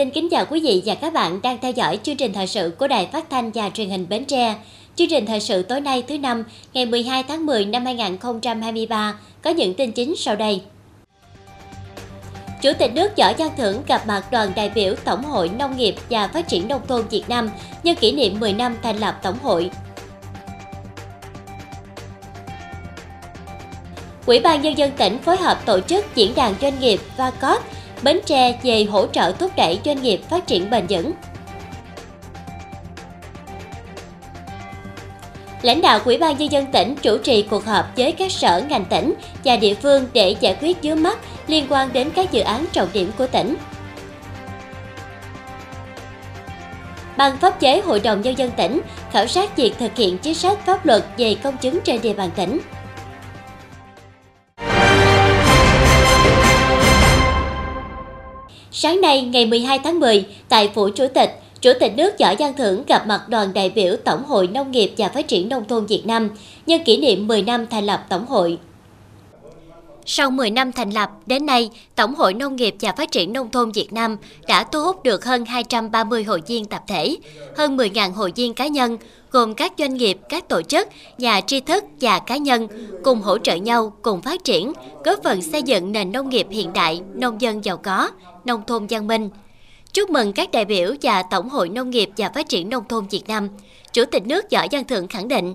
Xin kính chào quý vị và các bạn đang theo dõi chương trình thời sự của Đài Phát thanh và Truyền hình Bến Tre. Chương trình thời sự tối nay thứ năm, ngày 12 tháng 10 năm 2023 có những tin chính sau đây. Chủ tịch nước Võ Văn Thưởng gặp mặt đoàn đại biểu Tổng hội Nông nghiệp và Phát triển Nông thôn Việt Nam nhân kỷ niệm 10 năm thành lập Tổng hội. Ủy ban Nhân dân tỉnh phối hợp tổ chức diễn đàn doanh nghiệp và COP Bến Tre về hỗ trợ thúc đẩy doanh nghiệp phát triển bền vững. Lãnh đạo Ủy ban Nhân dân tỉnh chủ trì cuộc họp với các sở ngành tỉnh và địa phương để giải quyết vướng mắt liên quan đến các dự án trọng điểm của tỉnh. Ban pháp chế Hội đồng Nhân dân tỉnh, khảo sát việc thực hiện chính sách pháp luật về công chứng trên địa bàn tỉnh. Sáng nay, ngày 12 tháng 10, tại Phủ Chủ tịch, Chủ tịch nước Võ Văn Thưởng gặp mặt đoàn đại biểu Tổng hội Nông nghiệp và Phát triển Nông thôn Việt Nam nhân kỷ niệm 10 năm thành lập Tổng hội. Sau 10 năm thành lập, đến nay, Tổng hội Nông nghiệp và Phát triển Nông thôn Việt Nam đã thu hút được hơn 230 hội viên tập thể, hơn 10.000 hội viên cá nhân, gồm các doanh nghiệp, các tổ chức, nhà tri thức và cá nhân cùng hỗ trợ nhau, cùng phát triển, góp phần xây dựng nền nông nghiệp hiện đại, nông dân giàu có, nông thôn văn minh. Chúc mừng các đại biểu và Tổng hội Nông nghiệp và Phát triển Nông thôn Việt Nam. Chủ tịch nước Võ Văn Thượng khẳng định,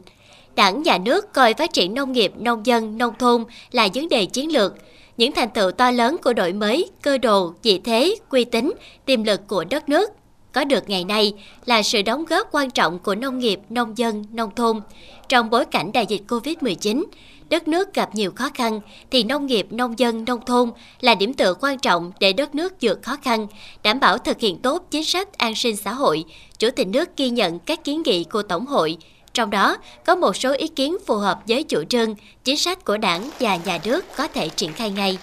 Đảng nhà nước coi phát triển nông nghiệp, nông dân, nông thôn là vấn đề chiến lược. Những thành tựu to lớn của đổi mới, cơ đồ, vị thế, uy tín, tiềm lực của đất nước có được ngày nay là sự đóng góp quan trọng của nông nghiệp, nông dân, nông thôn. Trong bối cảnh đại dịch Covid-19, đất nước gặp nhiều khó khăn thì nông nghiệp, nông dân, nông thôn là điểm tựa quan trọng để đất nước vượt khó khăn, đảm bảo thực hiện tốt chính sách an sinh xã hội. Chủ tịch nước ghi nhận các kiến nghị của Tổng hội, trong đó có một số ý kiến phù hợp với chủ trương, chính sách của đảng và nhà nước có thể triển khai ngay.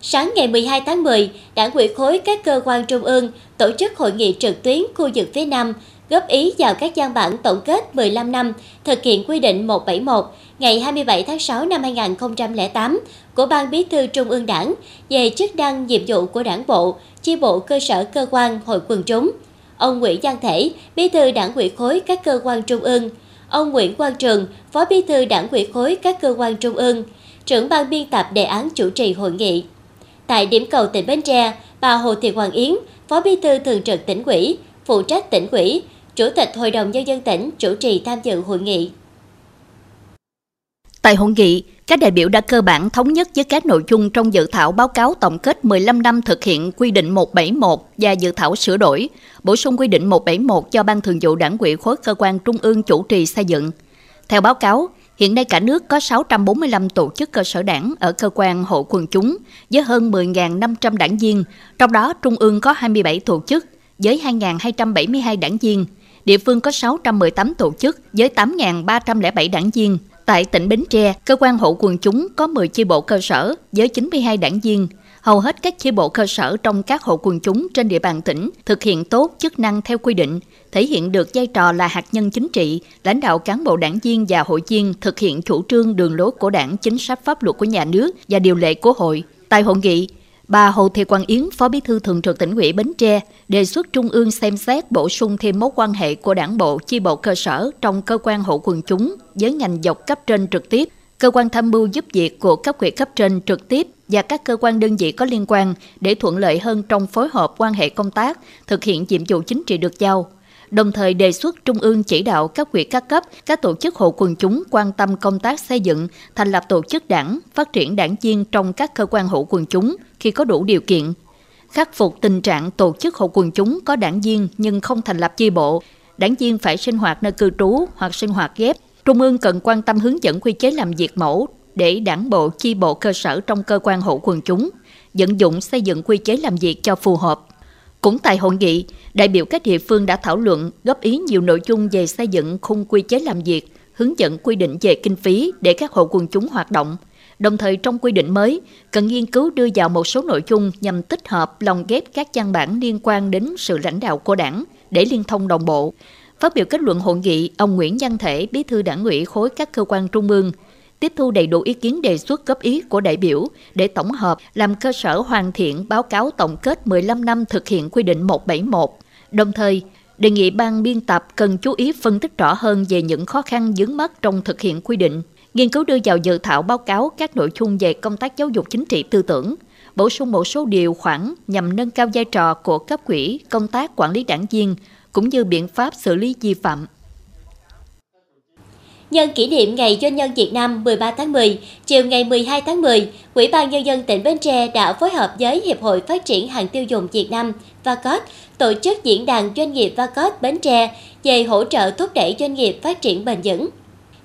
Sáng ngày 12 tháng 10, Đảng ủy khối các cơ quan trung ương tổ chức hội nghị trực tuyến khu vực phía Nam góp ý vào các văn bản tổng kết 15 năm thực hiện quy định 171 ngày 27 tháng 6 năm 2008 của Ban Bí thư Trung ương Đảng về chức năng nhiệm vụ của đảng bộ, chi bộ cơ sở cơ quan hội quần chúng. Ông Nguyễn Giang Thể, Bí thư Đảng ủy khối các cơ quan trung ương, ông Nguyễn Quang Trường, Phó Bí thư Đảng ủy khối các cơ quan trung ương, trưởng ban biên tập đề án chủ trì hội nghị. Tại điểm cầu tỉnh Bến Tre, bà Hồ Thị Hoàng Yến, Phó Bí thư Thường trực tỉnh ủy, phụ trách tỉnh ủy, Chủ tịch Hội đồng Nhân dân tỉnh chủ trì tham dự hội nghị. Tại hội nghị, các đại biểu đã cơ bản thống nhất với các nội dung trong dự thảo báo cáo tổng kết 15 năm thực hiện quy định 171 và dự thảo sửa đổi, bổ sung quy định 171 cho Ban Thường vụ Đảng ủy khối cơ quan trung ương chủ trì xây dựng. Theo báo cáo, hiện nay cả nước có 645 tổ chức cơ sở đảng ở cơ quan hộ quần chúng với hơn 10.500 đảng viên, trong đó trung ương có 27 tổ chức với 2.272 đảng viên, địa phương có 618 tổ chức với 8.307 đảng viên. Tại tỉnh Bến Tre, cơ quan hộ quần chúng có 10 chi bộ cơ sở với 92 đảng viên. Hầu hết các chi bộ cơ sở trong các hộ quần chúng trên địa bàn tỉnh thực hiện tốt chức năng theo quy định, thể hiện được vai trò là hạt nhân chính trị, lãnh đạo cán bộ đảng viên và hội viên thực hiện chủ trương đường lối của đảng, chính sách pháp luật của nhà nước và điều lệ của hội. Tại hội nghị, Bà Hồ Thị Quang Yến, Phó Bí thư Thường trực tỉnh ủy Bến Tre, đề xuất Trung ương xem xét bổ sung thêm mối quan hệ của đảng bộ, chi bộ cơ sở trong cơ quan hộ quần chúng với ngành dọc cấp trên trực tiếp, cơ quan tham mưu giúp việc của cấp ủy cấp trên trực tiếp và các cơ quan đơn vị có liên quan để thuận lợi hơn trong phối hợp quan hệ công tác, thực hiện nhiệm vụ chính trị được giao. Đồng thời đề xuất Trung ương chỉ đạo các huyện các cấp, các tổ chức hộ quần chúng quan tâm công tác xây dựng, thành lập tổ chức đảng, phát triển đảng viên trong các cơ quan hộ quần chúng khi có đủ điều kiện. Khắc phục tình trạng tổ chức hộ quần chúng có đảng viên nhưng không thành lập chi bộ, đảng viên phải sinh hoạt nơi cư trú hoặc sinh hoạt ghép. Trung ương cần quan tâm hướng dẫn quy chế làm việc mẫu để đảng bộ chi bộ cơ sở trong cơ quan hộ quần chúng, vận dụng xây dựng quy chế làm việc cho phù hợp. Cũng tại hội nghị, đại biểu các địa phương đã thảo luận góp ý nhiều nội dung về xây dựng khung quy chế làm việc, hướng dẫn quy định về kinh phí để các hộ quần chúng hoạt động. Đồng thời trong quy định mới, cần nghiên cứu đưa vào một số nội dung nhằm tích hợp lồng ghép các văn bản liên quan đến sự lãnh đạo của đảng để liên thông đồng bộ. Phát biểu kết luận hội nghị, ông Nguyễn Văn Thể, bí thư đảng ủy khối các cơ quan trung ương, tiếp thu đầy đủ ý kiến đề xuất góp ý của đại biểu để tổng hợp làm cơ sở hoàn thiện báo cáo tổng kết 15 năm thực hiện quy định 171. Đồng thời, đề nghị ban biên tập cần chú ý phân tích rõ hơn về những khó khăn vướng mắt trong thực hiện quy định, nghiên cứu đưa vào dự thảo báo cáo các nội dung về công tác giáo dục chính trị tư tưởng, bổ sung một số điều khoản nhằm nâng cao vai trò của cấp quỹ công tác quản lý đảng viên cũng như biện pháp xử lý vi phạm. Nhân kỷ niệm Ngày Doanh nhân Việt Nam 13 tháng 10, chiều ngày 12 tháng 10, Ủy ban Nhân dân tỉnh Bến Tre đã phối hợp với Hiệp hội Phát triển hàng tiêu dùng Việt Nam VACOT tổ chức diễn đàn doanh nghiệp VACOT Bến Tre về hỗ trợ thúc đẩy doanh nghiệp phát triển bền vững.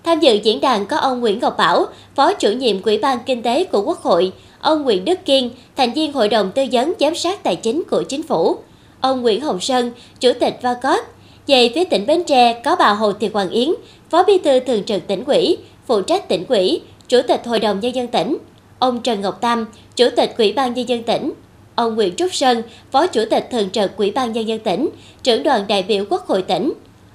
Tham dự diễn đàn có ông Nguyễn Ngọc Bảo, Phó chủ nhiệm Ủy ban Kinh tế của Quốc hội, ông Nguyễn Đức Kiên, thành viên Hội đồng Tư vấn Giám sát Tài chính của Chính phủ, ông Nguyễn Hồng Sơn, Chủ tịch VACOT. Về phía tỉnh Bến Tre có bà Hồ Thị Hoàng Yến, Phó Bí thư Thường trực tỉnh ủy, phụ trách tỉnh ủy, Chủ tịch Hội đồng Nhân dân tỉnh, ông Trần Ngọc Tam, Chủ tịch Ủy ban Nhân dân tỉnh, ông Nguyễn Trúc Sơn, Phó Chủ tịch Thường trực Ủy ban Nhân dân tỉnh, trưởng đoàn đại biểu Quốc hội tỉnh,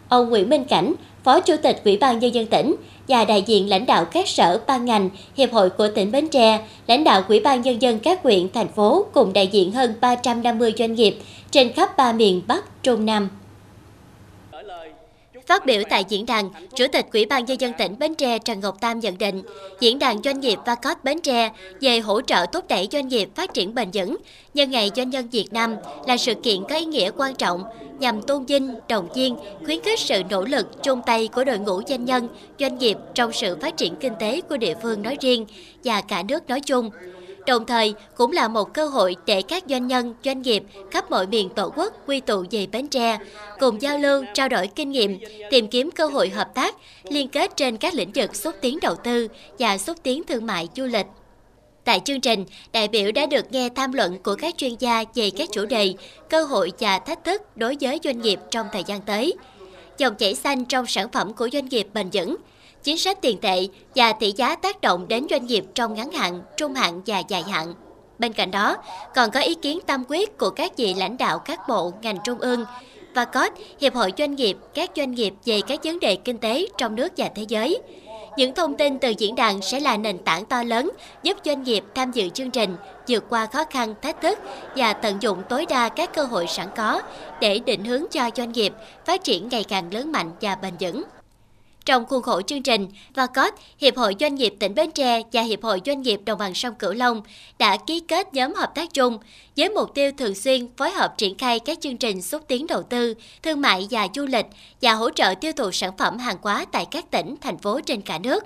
ông Nguyễn Minh Cảnh, Phó Chủ tịch Ủy ban Nhân dân tỉnh và đại diện lãnh đạo các sở ban ngành, hiệp hội của tỉnh Bến Tre, lãnh đạo Ủy ban Nhân dân các huyện, thành phố cùng đại diện hơn 350 doanh nghiệp trên khắp ba miền Bắc, Trung, Nam. Phát biểu tại diễn đàn, Chủ tịch Ủy ban Nhân dân tỉnh Bến Tre Trần Ngọc Tam nhận định, diễn đàn doanh nghiệp VACOT Bến Tre về hỗ trợ thúc đẩy doanh nghiệp phát triển bền vững nhân ngày doanh nhân Việt Nam là sự kiện có ý nghĩa quan trọng nhằm tôn vinh, động viên, khuyến khích sự nỗ lực chung tay của đội ngũ doanh nhân, doanh nghiệp trong sự phát triển kinh tế của địa phương nói riêng và cả nước nói chung đồng thời cũng là một cơ hội để các doanh nhân, doanh nghiệp khắp mọi miền Tổ quốc quy tụ về Bến Tre, cùng giao lưu, trao đổi kinh nghiệm, tìm kiếm cơ hội hợp tác, liên kết trên các lĩnh vực xúc tiến đầu tư và xúc tiến thương mại du lịch. Tại chương trình, đại biểu đã được nghe tham luận của các chuyên gia về các chủ đề, cơ hội và thách thức đối với doanh nghiệp trong thời gian tới. Dòng chảy xanh trong sản phẩm của doanh nghiệp bền vững, chính sách tiền tệ và tỷ giá tác động đến doanh nghiệp trong ngắn hạn, trung hạn và dài hạn. Bên cạnh đó, còn có ý kiến tâm quyết của các vị lãnh đạo các bộ, ngành trung ương và có Hiệp hội Doanh nghiệp, các doanh nghiệp về các vấn đề kinh tế trong nước và thế giới. Những thông tin từ diễn đàn sẽ là nền tảng to lớn giúp doanh nghiệp tham dự chương trình vượt qua khó khăn, thách thức và tận dụng tối đa các cơ hội sẵn có để định hướng cho doanh nghiệp phát triển ngày càng lớn mạnh và bền vững. Trong khuôn khổ chương trình, VACOT, Hiệp hội Doanh nghiệp tỉnh Bến Tre và Hiệp hội Doanh nghiệp Đồng bằng sông Cửu Long đã ký kết nhóm hợp tác chung với mục tiêu thường xuyên phối hợp triển khai các chương trình xúc tiến đầu tư, thương mại và du lịch và hỗ trợ tiêu thụ sản phẩm hàng hóa tại các tỉnh, thành phố trên cả nước.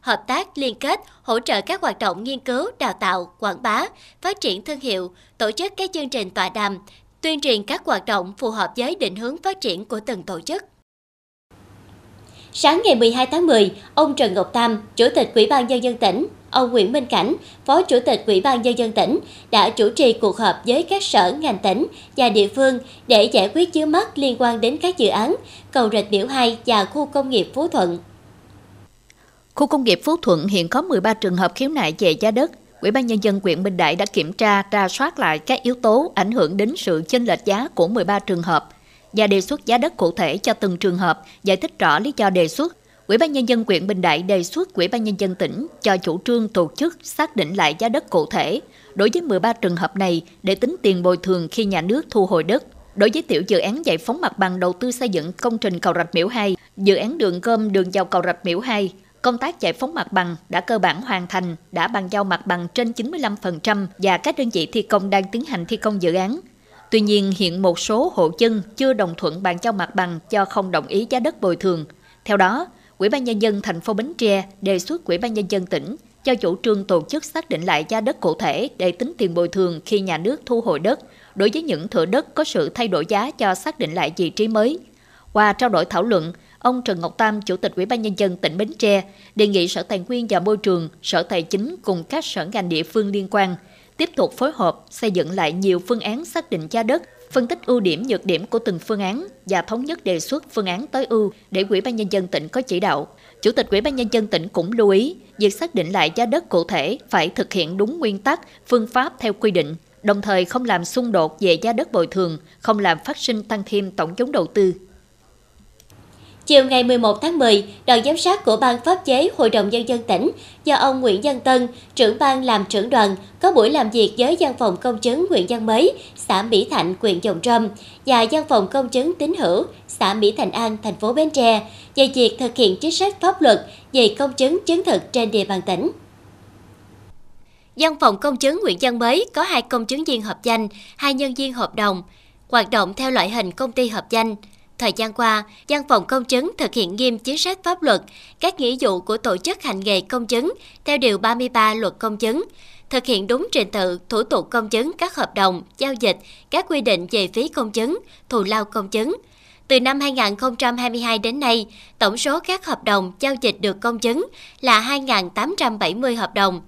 Hợp tác liên kết, hỗ trợ các hoạt động nghiên cứu, đào tạo, quảng bá, phát triển thương hiệu, tổ chức các chương trình tọa đàm, tuyên truyền các hoạt động phù hợp với định hướng phát triển của từng tổ chức. Sáng ngày 12 tháng 10, ông Trần Ngọc Tam, Chủ tịch Ủy ban Nhân dân tỉnh, ông Nguyễn Minh Cảnh, Phó Chủ tịch Ủy ban Nhân dân tỉnh đã chủ trì cuộc họp với các sở ngành tỉnh và địa phương để giải quyết chướng mắt liên quan đến các dự án cầu rạch biểu 2 và khu công nghiệp Phú Thuận. Khu công nghiệp Phú Thuận hiện có 13 trường hợp khiếu nại về giá đất. Ủy ban Nhân dân huyện Bình Đại đã kiểm tra, tra soát lại các yếu tố ảnh hưởng đến sự chênh lệch giá của 13 trường hợp và đề xuất giá đất cụ thể cho từng trường hợp, giải thích rõ lý do đề xuất. Ủy ban nhân dân huyện Bình Đại đề xuất Ủy ban nhân dân tỉnh cho chủ trương tổ chức xác định lại giá đất cụ thể đối với 13 trường hợp này để tính tiền bồi thường khi nhà nước thu hồi đất. Đối với tiểu dự án giải phóng mặt bằng đầu tư xây dựng công trình cầu Rạch Miễu 2, dự án đường gom đường vào cầu Rạch Miễu 2, công tác giải phóng mặt bằng đã cơ bản hoàn thành, đã bàn giao mặt bằng trên 95% và các đơn vị thi công đang tiến hành thi công dự án. Tuy nhiên, hiện một số hộ dân chưa đồng thuận bàn giao mặt bằng cho không đồng ý giá đất bồi thường. Theo đó, Ủy ban nhân dân thành phố Bến Tre đề xuất Ủy ban nhân dân tỉnh cho chủ trương tổ chức xác định lại giá đất cụ thể để tính tiền bồi thường khi nhà nước thu hồi đất đối với những thửa đất có sự thay đổi giá cho xác định lại vị trí mới. Qua trao đổi thảo luận, ông Trần Ngọc Tam, Chủ tịch Ủy ban nhân dân tỉnh Bến Tre, đề nghị Sở Tài nguyên và Môi trường, Sở Tài chính cùng các sở ngành địa phương liên quan tiếp tục phối hợp xây dựng lại nhiều phương án xác định giá đất, phân tích ưu điểm nhược điểm của từng phương án và thống nhất đề xuất phương án tối ưu để Ủy ban nhân dân tỉnh có chỉ đạo. Chủ tịch Ủy ban nhân dân tỉnh cũng lưu ý, việc xác định lại giá đất cụ thể phải thực hiện đúng nguyên tắc, phương pháp theo quy định, đồng thời không làm xung đột về giá đất bồi thường, không làm phát sinh tăng thêm tổng vốn đầu tư. Chiều ngày 11 tháng 10, đoàn giám sát của Ban pháp chế Hội đồng Nhân dân tỉnh do ông Nguyễn Văn Tân, trưởng ban làm trưởng đoàn, có buổi làm việc với văn phòng công chứng huyện Giang Mới, xã Mỹ Thạnh, huyện Dòng Trâm và văn phòng công chứng Tín Hữu, xã Mỹ Thành An, thành phố Bến Tre về việc thực hiện chính sách pháp luật về công chứng chứng thực trên địa bàn tỉnh. Văn phòng công chứng huyện Giang Mới có hai công chứng viên hợp danh, hai nhân viên hợp đồng, hoạt động theo loại hình công ty hợp danh. Thời gian qua, Văn phòng công chứng thực hiện nghiêm chính sách pháp luật, các nghĩa vụ của tổ chức hành nghề công chứng theo Điều 33 Luật Công chứng, thực hiện đúng trình tự, thủ tục công chứng các hợp đồng, giao dịch, các quy định về phí công chứng, thù lao công chứng. Từ năm 2022 đến nay, tổng số các hợp đồng giao dịch được công chứng là 2.870 hợp đồng.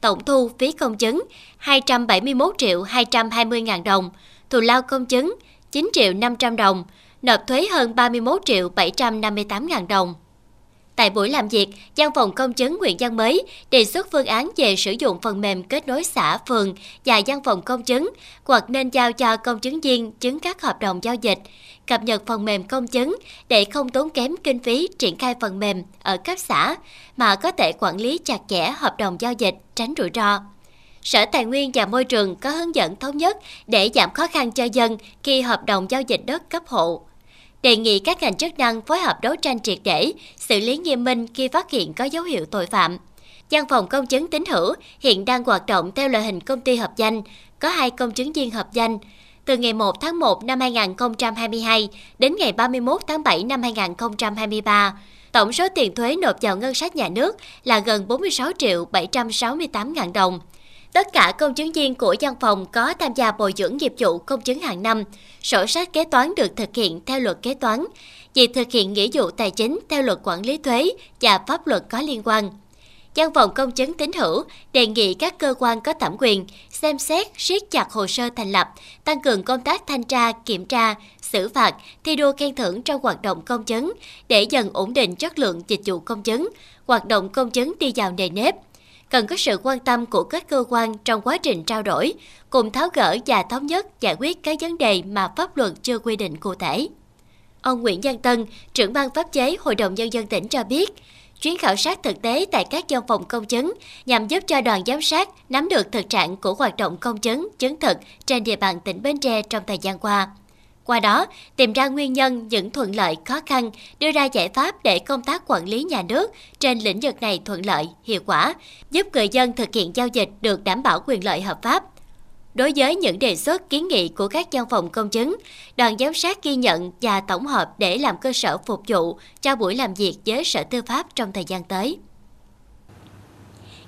Tổng thu phí công chứng 271 triệu 220 ngàn đồng, thù lao công chứng 9 triệu 500 đồng, nộp thuế hơn 31 triệu 758 ngàn đồng. Tại buổi làm việc, Văn phòng Công chứng huyện Giang Mới đề xuất phương án về sử dụng phần mềm kết nối xã, phường và văn phòng công chứng, hoặc nên giao cho công chứng viên chứng các hợp đồng giao dịch, cập nhật phần mềm công chứng để không tốn kém kinh phí triển khai phần mềm ở cấp xã, mà có thể quản lý chặt chẽ hợp đồng giao dịch, tránh rủi ro. Sở Tài nguyên và Môi trường có hướng dẫn thống nhất để giảm khó khăn cho dân khi hợp đồng giao dịch đất cấp hộ đề nghị các ngành chức năng phối hợp đấu tranh triệt để, xử lý nghiêm minh khi phát hiện có dấu hiệu tội phạm. Văn phòng công chứng tín hữu hiện đang hoạt động theo loại hình công ty hợp danh, có hai công chứng viên hợp danh. Từ ngày 1 tháng 1 năm 2022 đến ngày 31 tháng 7 năm 2023, tổng số tiền thuế nộp vào ngân sách nhà nước là gần 46 triệu 768 ngàn đồng. Tất cả công chứng viên của văn phòng có tham gia bồi dưỡng nghiệp vụ công chứng hàng năm. Sổ sách kế toán được thực hiện theo luật kế toán, việc thực hiện nghĩa vụ tài chính theo luật quản lý thuế và pháp luật có liên quan. Văn phòng công chứng tín hữu đề nghị các cơ quan có thẩm quyền xem xét siết chặt hồ sơ thành lập, tăng cường công tác thanh tra, kiểm tra, xử phạt, thi đua khen thưởng trong hoạt động công chứng để dần ổn định chất lượng dịch vụ công chứng, hoạt động công chứng đi vào nề nếp, cần có sự quan tâm của các cơ quan trong quá trình trao đổi, cùng tháo gỡ và thống nhất giải quyết các vấn đề mà pháp luật chưa quy định cụ thể. Ông Nguyễn Văn Tân, trưởng ban pháp chế Hội đồng Nhân dân tỉnh cho biết, chuyến khảo sát thực tế tại các văn phòng công chứng nhằm giúp cho đoàn giám sát nắm được thực trạng của hoạt động công chứng, chứng thực trên địa bàn tỉnh Bến Tre trong thời gian qua. Qua đó, tìm ra nguyên nhân những thuận lợi khó khăn, đưa ra giải pháp để công tác quản lý nhà nước trên lĩnh vực này thuận lợi, hiệu quả, giúp người dân thực hiện giao dịch được đảm bảo quyền lợi hợp pháp. Đối với những đề xuất kiến nghị của các văn phòng công chứng, đoàn giám sát ghi nhận và tổng hợp để làm cơ sở phục vụ cho buổi làm việc với Sở Tư pháp trong thời gian tới.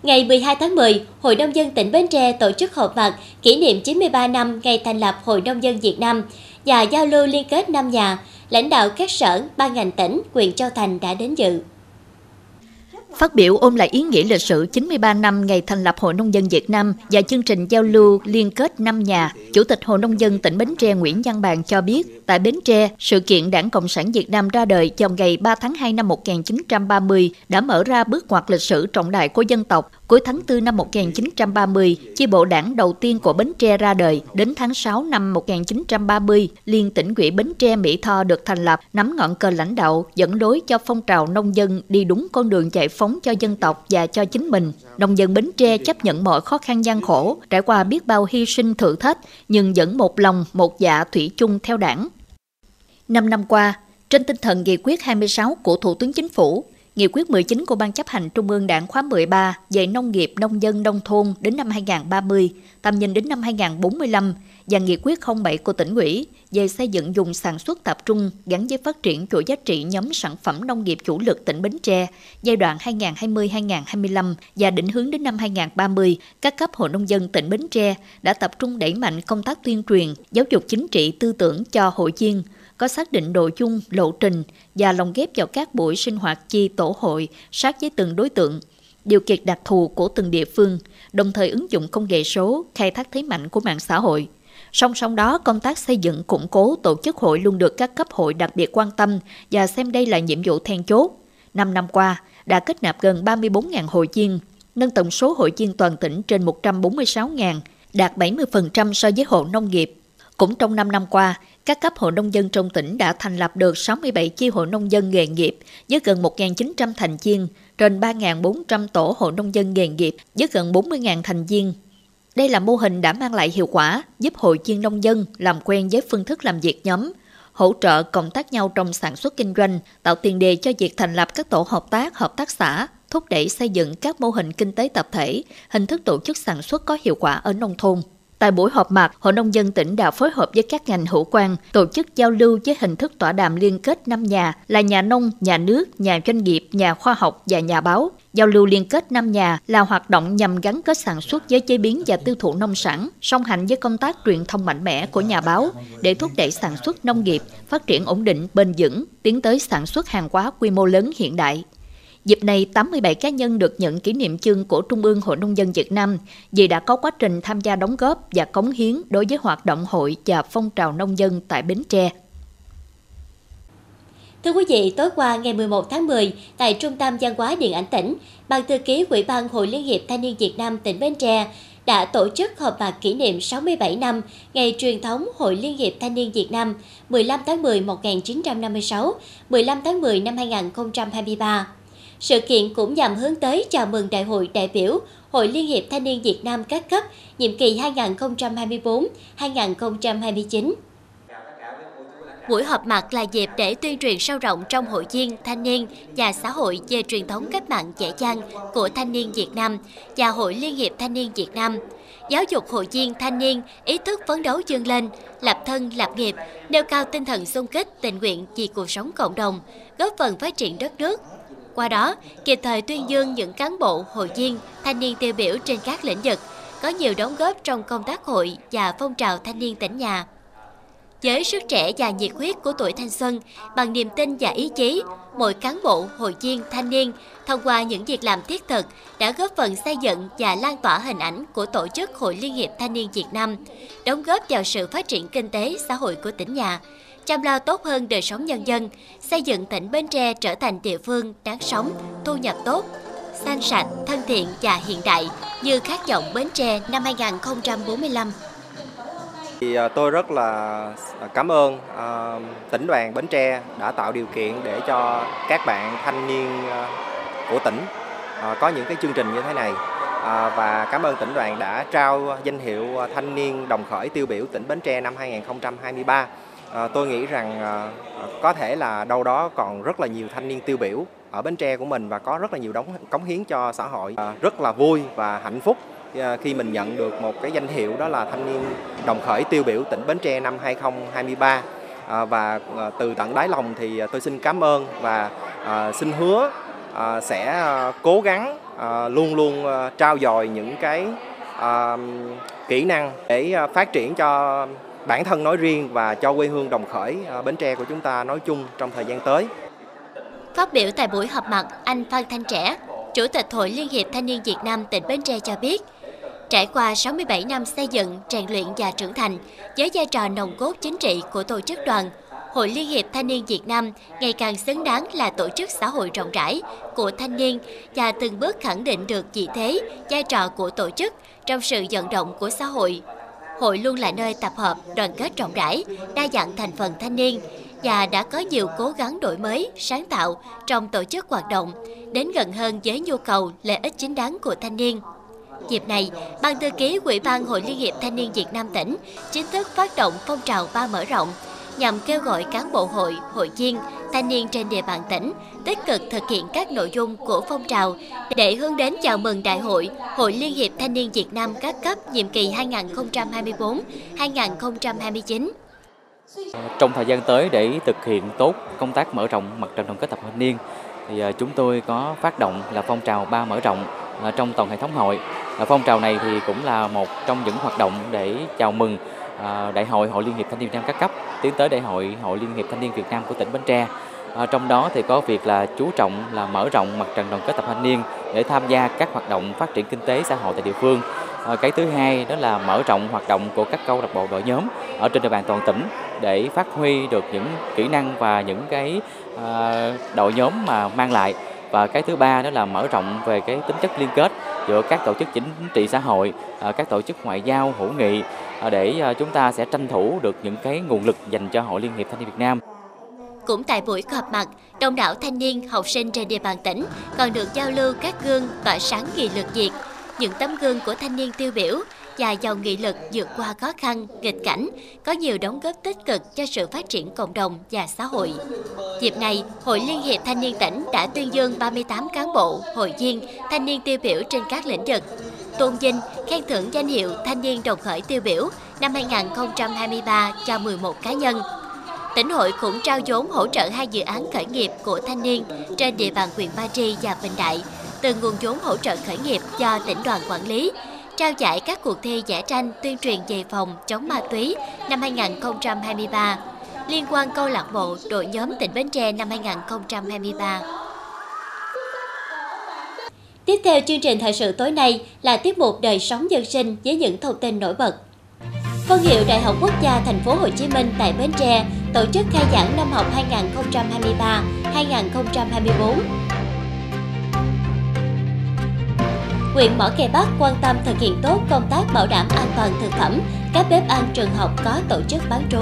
Ngày 12 tháng 10, Hội Nông dân tỉnh Bến Tre tổ chức họp mặt kỷ niệm 93 năm ngày thành lập Hội Nông dân Việt Nam và giao lưu liên kết năm nhà, lãnh đạo các sở, ban ngành tỉnh, quyền Châu Thành đã đến dự. Phát biểu ôm lại ý nghĩa lịch sử 93 năm ngày thành lập Hội Nông dân Việt Nam và chương trình giao lưu liên kết năm nhà, Chủ tịch Hội Nông dân tỉnh Bến Tre Nguyễn Văn Bàn cho biết, tại Bến Tre, sự kiện Đảng Cộng sản Việt Nam ra đời vào ngày 3 tháng 2 năm 1930 đã mở ra bước ngoặt lịch sử trọng đại của dân tộc. Cuối tháng 4 năm 1930, chi bộ đảng đầu tiên của Bến Tre ra đời. Đến tháng 6 năm 1930, Liên tỉnh ủy Bến Tre Mỹ Tho được thành lập, nắm ngọn cờ lãnh đạo, dẫn lối cho phong trào nông dân đi đúng con đường giải phóng cho dân tộc và cho chính mình. Nông dân Bến Tre chấp nhận mọi khó khăn gian khổ, trải qua biết bao hy sinh thử thách, nhưng vẫn một lòng, một dạ thủy chung theo đảng. Năm năm qua, trên tinh thần nghị quyết 26 của Thủ tướng Chính phủ, Nghị quyết 19 của Ban chấp hành Trung ương Đảng khóa 13 về nông nghiệp, nông dân, nông thôn đến năm 2030, tầm nhìn đến năm 2045 và Nghị quyết 07 của tỉnh ủy về xây dựng dùng sản xuất tập trung gắn với phát triển chuỗi giá trị nhóm sản phẩm nông nghiệp chủ lực tỉnh Bến Tre giai đoạn 2020-2025 và định hướng đến năm 2030, các cấp hội nông dân tỉnh Bến Tre đã tập trung đẩy mạnh công tác tuyên truyền, giáo dục chính trị tư tưởng cho hội viên, có xác định nội dung, lộ trình và lồng ghép vào các buổi sinh hoạt chi tổ hội sát với từng đối tượng, điều kiện đặc thù của từng địa phương, đồng thời ứng dụng công nghệ số, khai thác thế mạnh của mạng xã hội. Song song đó, công tác xây dựng củng cố tổ chức hội luôn được các cấp hội đặc biệt quan tâm và xem đây là nhiệm vụ then chốt. Năm năm qua, đã kết nạp gần 34.000 hội viên, nâng tổng số hội viên toàn tỉnh trên 146.000, đạt 70% so với hộ nông nghiệp cũng trong 5 năm qua, các cấp hội nông dân trong tỉnh đã thành lập được 67 chi hội nông dân nghề nghiệp với gần 1.900 thành viên, trên 3.400 tổ hội nông dân nghề nghiệp với gần 40.000 thành viên. Đây là mô hình đã mang lại hiệu quả, giúp hội viên nông dân làm quen với phương thức làm việc nhóm, hỗ trợ cộng tác nhau trong sản xuất kinh doanh, tạo tiền đề cho việc thành lập các tổ hợp tác, hợp tác xã, thúc đẩy xây dựng các mô hình kinh tế tập thể, hình thức tổ chức sản xuất có hiệu quả ở nông thôn. Tại buổi họp mặt, Hội nông dân tỉnh đã phối hợp với các ngành hữu quan tổ chức giao lưu với hình thức tọa đàm liên kết năm nhà là nhà nông, nhà nước, nhà doanh nghiệp, nhà khoa học và nhà báo. Giao lưu liên kết năm nhà là hoạt động nhằm gắn kết sản xuất với chế biến và tiêu thụ nông sản, song hành với công tác truyền thông mạnh mẽ của nhà báo để thúc đẩy sản xuất nông nghiệp, phát triển ổn định, bền vững, tiến tới sản xuất hàng hóa quy mô lớn hiện đại. Dịp này, 87 cá nhân được nhận kỷ niệm chương của Trung ương Hội Nông dân Việt Nam vì đã có quá trình tham gia đóng góp và cống hiến đối với hoạt động hội và phong trào nông dân tại Bến Tre. Thưa quý vị, tối qua ngày 11 tháng 10, tại Trung tâm Văn hóa Điện ảnh tỉnh, Ban thư ký Ủy ban Hội Liên hiệp Thanh niên Việt Nam tỉnh Bến Tre đã tổ chức họp mặt kỷ niệm 67 năm ngày truyền thống Hội Liên hiệp Thanh niên Việt Nam 15 tháng 10 1956, 15 tháng 10 năm 2023. Sự kiện cũng nhằm hướng tới chào mừng Đại hội đại biểu Hội Liên hiệp Thanh niên Việt Nam các cấp nhiệm kỳ 2024-2029. Buổi họp mặt là dịp để tuyên truyền sâu rộng trong hội viên, thanh niên và xã hội về truyền thống cách mạng dễ dàng của thanh niên Việt Nam và Hội Liên hiệp Thanh niên Việt Nam. Giáo dục hội viên thanh niên ý thức phấn đấu dương lên, lập thân, lập nghiệp, nêu cao tinh thần xung kích, tình nguyện vì cuộc sống cộng đồng, góp phần phát triển đất nước, qua đó, kịp thời tuyên dương những cán bộ, hội viên, thanh niên tiêu biểu trên các lĩnh vực, có nhiều đóng góp trong công tác hội và phong trào thanh niên tỉnh nhà. Với sức trẻ và nhiệt huyết của tuổi thanh xuân, bằng niềm tin và ý chí, mỗi cán bộ, hội viên, thanh niên, thông qua những việc làm thiết thực, đã góp phần xây dựng và lan tỏa hình ảnh của tổ chức Hội Liên hiệp Thanh niên Việt Nam, đóng góp vào sự phát triển kinh tế, xã hội của tỉnh nhà, chăm lo tốt hơn đời sống nhân dân, xây dựng tỉnh Bến Tre trở thành địa phương đáng sống, thu nhập tốt, xanh sạch, thân thiện và hiện đại như khát vọng Bến Tre năm 2045. Thì à, tôi rất là cảm ơn à, tỉnh đoàn Bến Tre đã tạo điều kiện để cho các bạn thanh niên à, của tỉnh có những cái chương trình như thế này và cảm ơn tỉnh đoàn đã trao danh hiệu thanh niên đồng khởi tiêu biểu tỉnh Bến Tre năm 2023 à, tôi nghĩ rằng à, có thể là đâu đó còn rất là nhiều thanh niên tiêu biểu ở Bến Tre của mình và có rất là nhiều đóng cống hiến cho xã hội. À, rất là vui và hạnh phúc khi mình nhận được một cái danh hiệu đó là thanh niên đồng khởi tiêu biểu tỉnh Bến Tre năm 2023 à, và à, từ tận đáy lòng thì tôi xin cảm ơn và à, xin hứa à, sẽ à, cố gắng à, luôn luôn à, trao dồi những cái à, kỹ năng để à, phát triển cho bản thân nói riêng và cho quê hương Đồng Khởi, à, Bến Tre của chúng ta nói chung trong thời gian tới. Phát biểu tại buổi họp mặt, anh Phan Thanh Trẻ, Chủ tịch Hội Liên hiệp Thanh niên Việt Nam tỉnh Bến Tre cho biết, trải qua 67 năm xây dựng, rèn luyện và trưởng thành, với vai trò nồng cốt chính trị của tổ chức đoàn, Hội Liên hiệp Thanh niên Việt Nam ngày càng xứng đáng là tổ chức xã hội rộng rãi của thanh niên và từng bước khẳng định được vị thế, vai trò của tổ chức trong sự vận động của xã hội hội luôn là nơi tập hợp, đoàn kết rộng rãi, đa dạng thành phần thanh niên và đã có nhiều cố gắng đổi mới, sáng tạo trong tổ chức hoạt động, đến gần hơn với nhu cầu, lợi ích chính đáng của thanh niên. Dịp này, Ban thư ký Ủy ban Hội Liên hiệp Thanh niên Việt Nam tỉnh chính thức phát động phong trào ba mở rộng nhằm kêu gọi cán bộ hội, hội viên, thanh niên trên địa bàn tỉnh tích cực thực hiện các nội dung của phong trào để hướng đến chào mừng Đại hội Hội Liên hiệp Thanh niên Việt Nam các cấp nhiệm kỳ 2024-2029. Trong thời gian tới để thực hiện tốt công tác mở rộng mặt trận đoàn kết tập thanh niên, thì à, chúng tôi có phát động là phong trào ba mở rộng à, trong toàn hệ thống hội. À, phong trào này thì cũng là một trong những hoạt động để chào mừng Đại hội Hội Liên hiệp Thanh niên Việt Nam các cấp, tiến tới Đại hội Hội Liên hiệp Thanh niên Việt Nam của tỉnh Bến Tre. À, trong đó thì có việc là chú trọng là mở rộng mặt trận đoàn kết tập thanh niên để tham gia các hoạt động phát triển kinh tế xã hội tại địa phương. À, cái thứ hai đó là mở rộng hoạt động của các câu lạc bộ đội nhóm ở trên địa bàn toàn tỉnh để phát huy được những kỹ năng và những cái à, đội nhóm mà mang lại và cái thứ ba đó là mở rộng về cái tính chất liên kết giữa các tổ chức chính trị xã hội, các tổ chức ngoại giao, hữu nghị để chúng ta sẽ tranh thủ được những cái nguồn lực dành cho Hội Liên hiệp Thanh niên Việt Nam. Cũng tại buổi họp mặt, đông đảo thanh niên, học sinh trên địa bàn tỉnh còn được giao lưu các gương tỏa sáng nghị lực diệt, những tấm gương của thanh niên tiêu biểu và giàu nghị lực vượt qua khó khăn, nghịch cảnh, có nhiều đóng góp tích cực cho sự phát triển cộng đồng và xã hội. Dịp này, Hội Liên hiệp Thanh niên tỉnh đã tuyên dương 38 cán bộ, hội viên, thanh niên tiêu biểu trên các lĩnh vực, tôn vinh, khen thưởng danh hiệu Thanh niên đồng khởi tiêu biểu năm 2023 cho 11 cá nhân. Tỉnh hội cũng trao vốn hỗ trợ hai dự án khởi nghiệp của thanh niên trên địa bàn huyện Ba Tri và Bình Đại, từ nguồn vốn hỗ trợ khởi nghiệp do tỉnh đoàn quản lý trao giải các cuộc thi vẽ tranh tuyên truyền về phòng chống ma túy năm 2023, liên quan câu lạc bộ đội nhóm tỉnh Bến Tre năm 2023. Tiếp theo chương trình thời sự tối nay là tiết mục đời sống dân sinh với những thông tin nổi bật. Phân hiệu Đại học Quốc gia Thành phố Hồ Chí Minh tại Bến Tre tổ chức khai giảng năm học 2023-2024 huyện Mỏ cây Bắc quan tâm thực hiện tốt công tác bảo đảm an toàn thực phẩm, các bếp ăn trường học có tổ chức bán trú.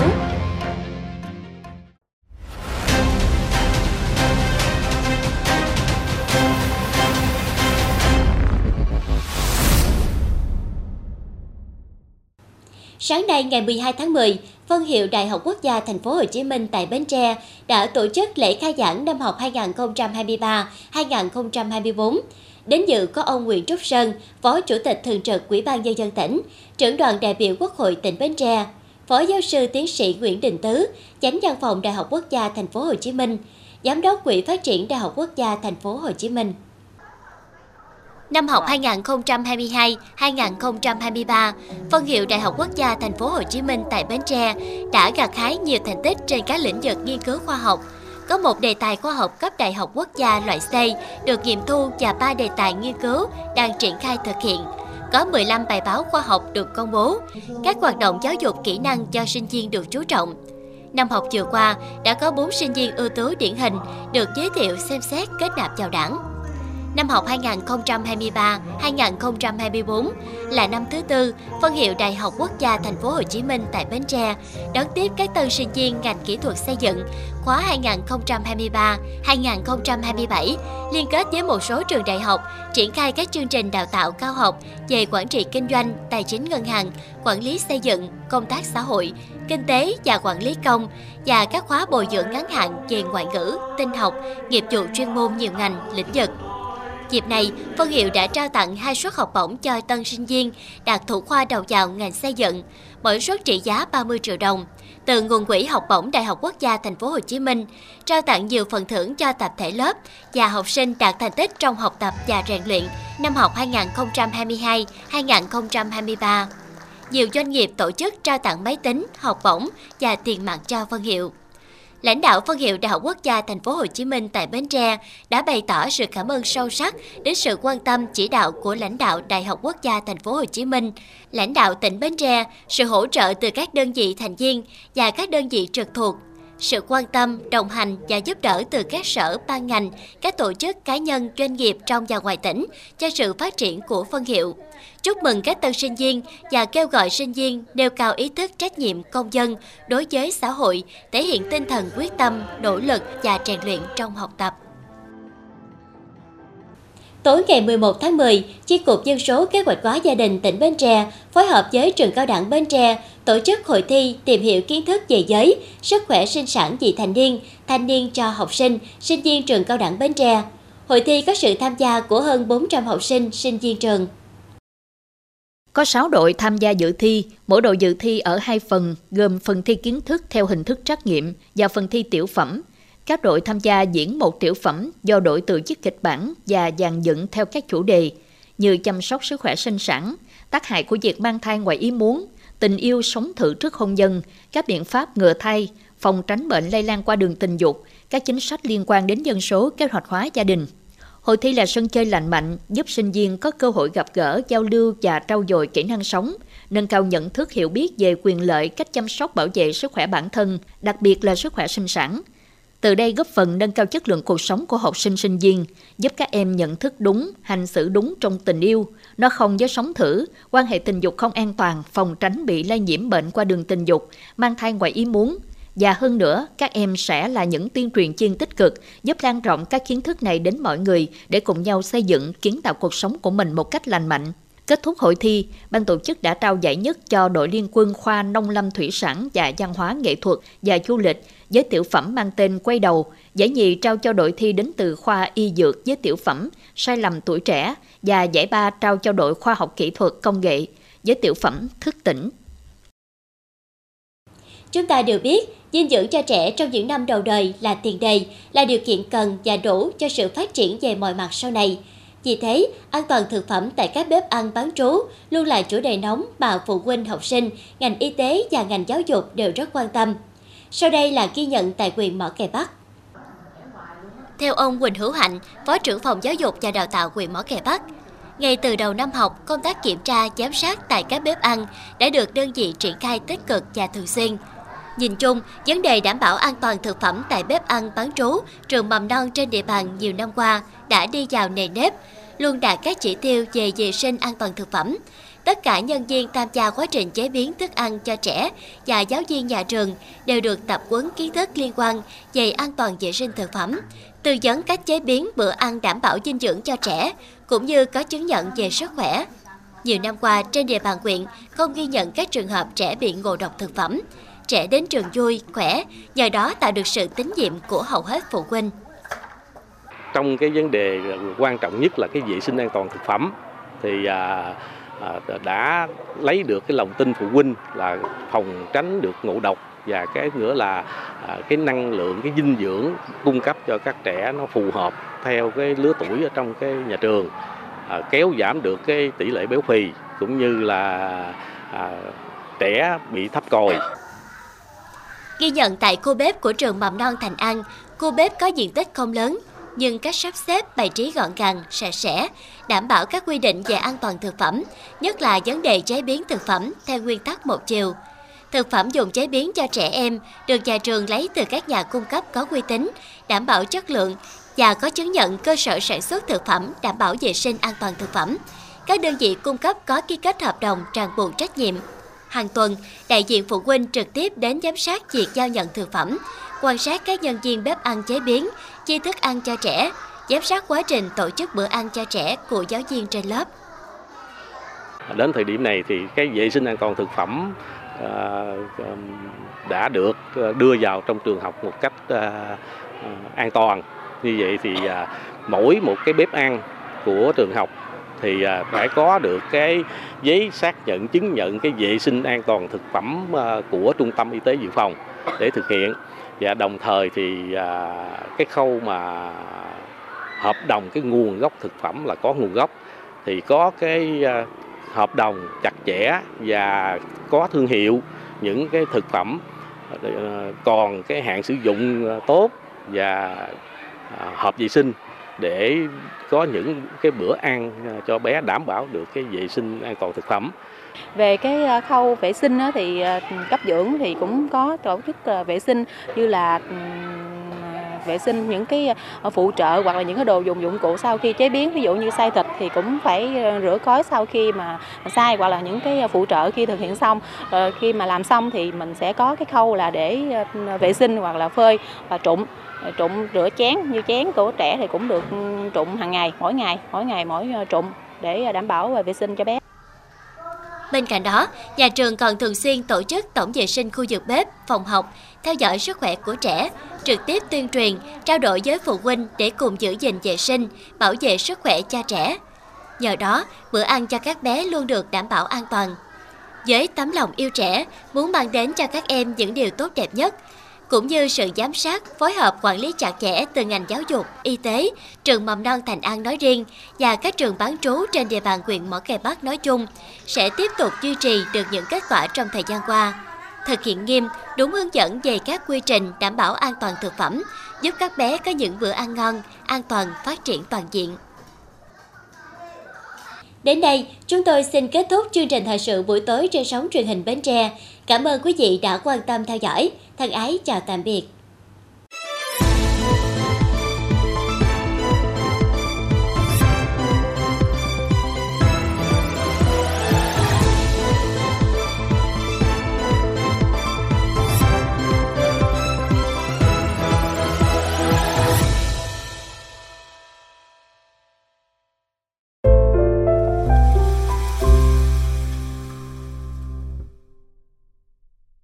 Sáng nay ngày 12 tháng 10, phân hiệu Đại học Quốc gia Thành phố Hồ Chí Minh tại Bến Tre đã tổ chức lễ khai giảng năm học 2023-2024 Đến dự có ông Nguyễn Trúc Sơn, Phó Chủ tịch Thường trực Ủy ban Nhân dân tỉnh, trưởng đoàn đại biểu Quốc hội tỉnh Bến Tre, Phó giáo sư tiến sĩ Nguyễn Đình Tứ, Chánh văn phòng Đại học Quốc gia Thành phố Hồ Chí Minh, Giám đốc Quỹ phát triển Đại học Quốc gia Thành phố Hồ Chí Minh. Năm học 2022-2023, phân hiệu Đại học Quốc gia Thành phố Hồ Chí Minh tại Bến Tre đã gặt hái nhiều thành tích trên các lĩnh vực nghiên cứu khoa học, có một đề tài khoa học cấp đại học quốc gia loại C được nghiệm thu và ba đề tài nghiên cứu đang triển khai thực hiện. Có 15 bài báo khoa học được công bố. Các hoạt động giáo dục kỹ năng cho sinh viên được chú trọng. Năm học vừa qua, đã có 4 sinh viên ưu tú điển hình được giới thiệu xem xét kết nạp vào đảng. Năm học 2023-2024 là năm thứ tư phân hiệu Đại học Quốc gia Thành phố Hồ Chí Minh tại Bến Tre đón tiếp các tân sinh viên ngành kỹ thuật xây dựng khóa 2023-2027 liên kết với một số trường đại học triển khai các chương trình đào tạo cao học về quản trị kinh doanh, tài chính ngân hàng, quản lý xây dựng, công tác xã hội, kinh tế và quản lý công và các khóa bồi dưỡng ngắn hạn về ngoại ngữ, tinh học, nghiệp vụ chuyên môn nhiều ngành, lĩnh vực. Dịp này, phân hiệu đã trao tặng hai suất học bổng cho tân sinh viên đạt thủ khoa đầu vào ngành xây dựng, mỗi suất trị giá 30 triệu đồng. Từ nguồn quỹ học bổng Đại học Quốc gia Thành phố Hồ Chí Minh, trao tặng nhiều phần thưởng cho tập thể lớp và học sinh đạt thành tích trong học tập và rèn luyện năm học 2022-2023. Nhiều doanh nghiệp tổ chức trao tặng máy tính, học bổng và tiền mặt cho phân hiệu lãnh đạo phân hiệu Đại học Quốc gia Thành phố Hồ Chí Minh tại Bến Tre đã bày tỏ sự cảm ơn sâu sắc đến sự quan tâm chỉ đạo của lãnh đạo Đại học Quốc gia Thành phố Hồ Chí Minh, lãnh đạo tỉnh Bến Tre, sự hỗ trợ từ các đơn vị thành viên và các đơn vị trực thuộc sự quan tâm, đồng hành và giúp đỡ từ các sở, ban ngành, các tổ chức cá nhân, doanh nghiệp trong và ngoài tỉnh cho sự phát triển của phân hiệu. Chúc mừng các tân sinh viên và kêu gọi sinh viên nêu cao ý thức trách nhiệm công dân đối với xã hội, thể hiện tinh thần quyết tâm, nỗ lực và rèn luyện trong học tập. Tối ngày 11 tháng 10, Chi cục Dân số Kế hoạch hóa gia đình tỉnh Bến Tre phối hợp với trường cao đẳng Bến Tre tổ chức hội thi tìm hiểu kiến thức về giới, sức khỏe sinh sản vị thành niên, thanh niên cho học sinh, sinh viên trường cao đẳng Bến Tre. Hội thi có sự tham gia của hơn 400 học sinh, sinh viên trường. Có 6 đội tham gia dự thi, mỗi đội dự thi ở hai phần, gồm phần thi kiến thức theo hình thức trắc nghiệm và phần thi tiểu phẩm. Các đội tham gia diễn một tiểu phẩm do đội tự chức kịch bản và dàn dựng theo các chủ đề như chăm sóc sức khỏe sinh sản, tác hại của việc mang thai ngoài ý muốn, tình yêu sống thử trước hôn nhân, các biện pháp ngừa thai, phòng tránh bệnh lây lan qua đường tình dục, các chính sách liên quan đến dân số, kế hoạch hóa gia đình. Hội thi là sân chơi lành mạnh, giúp sinh viên có cơ hội gặp gỡ, giao lưu và trau dồi kỹ năng sống, nâng cao nhận thức hiểu biết về quyền lợi, cách chăm sóc bảo vệ sức khỏe bản thân, đặc biệt là sức khỏe sinh sản. Từ đây góp phần nâng cao chất lượng cuộc sống của học sinh sinh viên, giúp các em nhận thức đúng, hành xử đúng trong tình yêu, nó không với sống thử, quan hệ tình dục không an toàn, phòng tránh bị lây nhiễm bệnh qua đường tình dục, mang thai ngoài ý muốn. Và hơn nữa, các em sẽ là những tuyên truyền viên tích cực, giúp lan rộng các kiến thức này đến mọi người để cùng nhau xây dựng, kiến tạo cuộc sống của mình một cách lành mạnh. Kết thúc hội thi, ban tổ chức đã trao giải nhất cho đội liên quân khoa nông lâm thủy sản và văn hóa nghệ thuật và du lịch với tiểu phẩm mang tên Quay đầu. Giải nhì trao cho đội thi đến từ khoa y dược với tiểu phẩm Sai lầm tuổi trẻ và giải ba trao cho đội khoa học kỹ thuật công nghệ với tiểu phẩm Thức tỉnh. Chúng ta đều biết, dinh dưỡng cho trẻ trong những năm đầu đời là tiền đề, là điều kiện cần và đủ cho sự phát triển về mọi mặt sau này. Vì thế, an toàn thực phẩm tại các bếp ăn bán trú luôn là chủ đề nóng mà phụ huynh học sinh, ngành y tế và ngành giáo dục đều rất quan tâm. Sau đây là ghi nhận tại quyền Mỏ Cày Bắc. Theo ông Quỳnh Hữu Hạnh, Phó trưởng phòng giáo dục và đào tạo huyện Mỏ Cày Bắc, ngay từ đầu năm học, công tác kiểm tra, giám sát tại các bếp ăn đã được đơn vị triển khai tích cực và thường xuyên. Nhìn chung, vấn đề đảm bảo an toàn thực phẩm tại bếp ăn bán trú, trường mầm non trên địa bàn nhiều năm qua đã đi vào nề nếp, luôn đạt các chỉ tiêu về vệ sinh an toàn thực phẩm. Tất cả nhân viên tham gia quá trình chế biến thức ăn cho trẻ và giáo viên nhà trường đều được tập huấn kiến thức liên quan về an toàn vệ sinh thực phẩm, tư vấn cách chế biến bữa ăn đảm bảo dinh dưỡng cho trẻ, cũng như có chứng nhận về sức khỏe. Nhiều năm qua, trên địa bàn huyện không ghi nhận các trường hợp trẻ bị ngộ độc thực phẩm. Trẻ đến trường vui, khỏe, nhờ đó tạo được sự tín nhiệm của hầu hết phụ huynh trong cái vấn đề quan trọng nhất là cái vệ sinh an toàn thực phẩm thì à, Ờ, đã lấy được cái lòng tin phụ huynh là phòng tránh được ngộ độc và cái nữa là ờ, cái năng lượng cái dinh dưỡng cung cấp cho các trẻ nó phù hợp theo cái lứa tuổi ở trong cái nhà trường à, kéo giảm được cái tỷ lệ béo phì cũng như là à, trẻ bị thấp còi. Ghi nhận tại khu bếp của trường mầm non Thành An, khu bếp có diện tích không lớn nhưng cách sắp xếp bày trí gọn gàng, sạch sẽ, đảm bảo các quy định về an toàn thực phẩm, nhất là vấn đề chế biến thực phẩm theo nguyên tắc một chiều. Thực phẩm dùng chế biến cho trẻ em được nhà trường lấy từ các nhà cung cấp có uy tín, đảm bảo chất lượng và có chứng nhận cơ sở sản xuất thực phẩm đảm bảo vệ sinh an toàn thực phẩm. Các đơn vị cung cấp có ký kết hợp đồng ràng buộc trách nhiệm. Hàng tuần, đại diện phụ huynh trực tiếp đến giám sát việc giao nhận thực phẩm, quan sát các nhân viên bếp ăn chế biến, chia thức ăn cho trẻ, giám sát quá trình tổ chức bữa ăn cho trẻ của giáo viên trên lớp. Đến thời điểm này thì cái vệ sinh an toàn thực phẩm ờ, đã được ờ, đưa vào trong trường học một cách ờ, an toàn. Như vậy thì mỗi một cái bếp ăn của trường học thì phải có được cái giấy xác nhận chứng nhận cái vệ sinh an toàn thực phẩm của trung tâm y tế dự phòng để thực hiện và đồng thời thì à, cái khâu mà hợp đồng cái nguồn gốc thực phẩm là có nguồn gốc. Thì có cái à, hợp đồng chặt chẽ và có thương hiệu những cái thực phẩm ờ, còn cái hạn sử dụng tốt và à, hợp vệ sinh để có những cái bữa ăn à, cho bé đảm bảo được cái vệ sinh an toàn thực phẩm. Về cái à, khâu vệ sinh thì à, cấp dưỡng thì cũng có tổ chức vệ sinh như là vệ sinh những cái ờ, phụ trợ hoặc là những cái đồ dùng dụng cụ sau khi chế biến. Ví dụ như xay thịt thì cũng phải ờ, rửa cối sau khi mà xay hoặc là những cái ờ, phụ trợ khi thực hiện xong. Rồi khi mà làm xong thì mình sẽ có cái khâu là để vệ sinh hoặc là phơi và trụng. Trụng rửa chén như chén của trẻ thì cũng được ừ, trụng hàng ngày mỗi ngày mỗi ngày mỗi trụng để đảm bảo về vệ sinh cho bé. Bên cạnh đó, nhà trường còn thường xuyên tổ chức tổng vệ sinh khu vực bếp, phòng học, theo dõi sức khỏe của trẻ, trực tiếp tuyên truyền, trao đổi với phụ huynh để cùng giữ gìn vệ sinh, bảo vệ sức khỏe cho trẻ. Nhờ đó, bữa ăn cho các bé luôn được đảm bảo an toàn. Với tấm lòng yêu trẻ, muốn mang đến cho các em những điều tốt đẹp nhất, cũng như sự giám sát, phối hợp quản lý chặt chẽ từ ngành giáo dục, y tế, trường mầm non Thành An nói riêng và các trường bán trú trên địa bàn huyện Mỏ Cày Bắc nói chung sẽ tiếp tục duy trì được những kết quả trong thời gian qua. Thực hiện nghiêm, đúng hướng dẫn về các quy trình đảm bảo an toàn thực phẩm, giúp các bé có những bữa ăn ngon, an toàn, phát triển toàn diện. Đến đây, chúng tôi xin kết thúc chương trình thời sự buổi tối trên sóng truyền hình Bến Tre. Cảm ơn quý vị đã quan tâm theo dõi. Thân ái chào tạm biệt.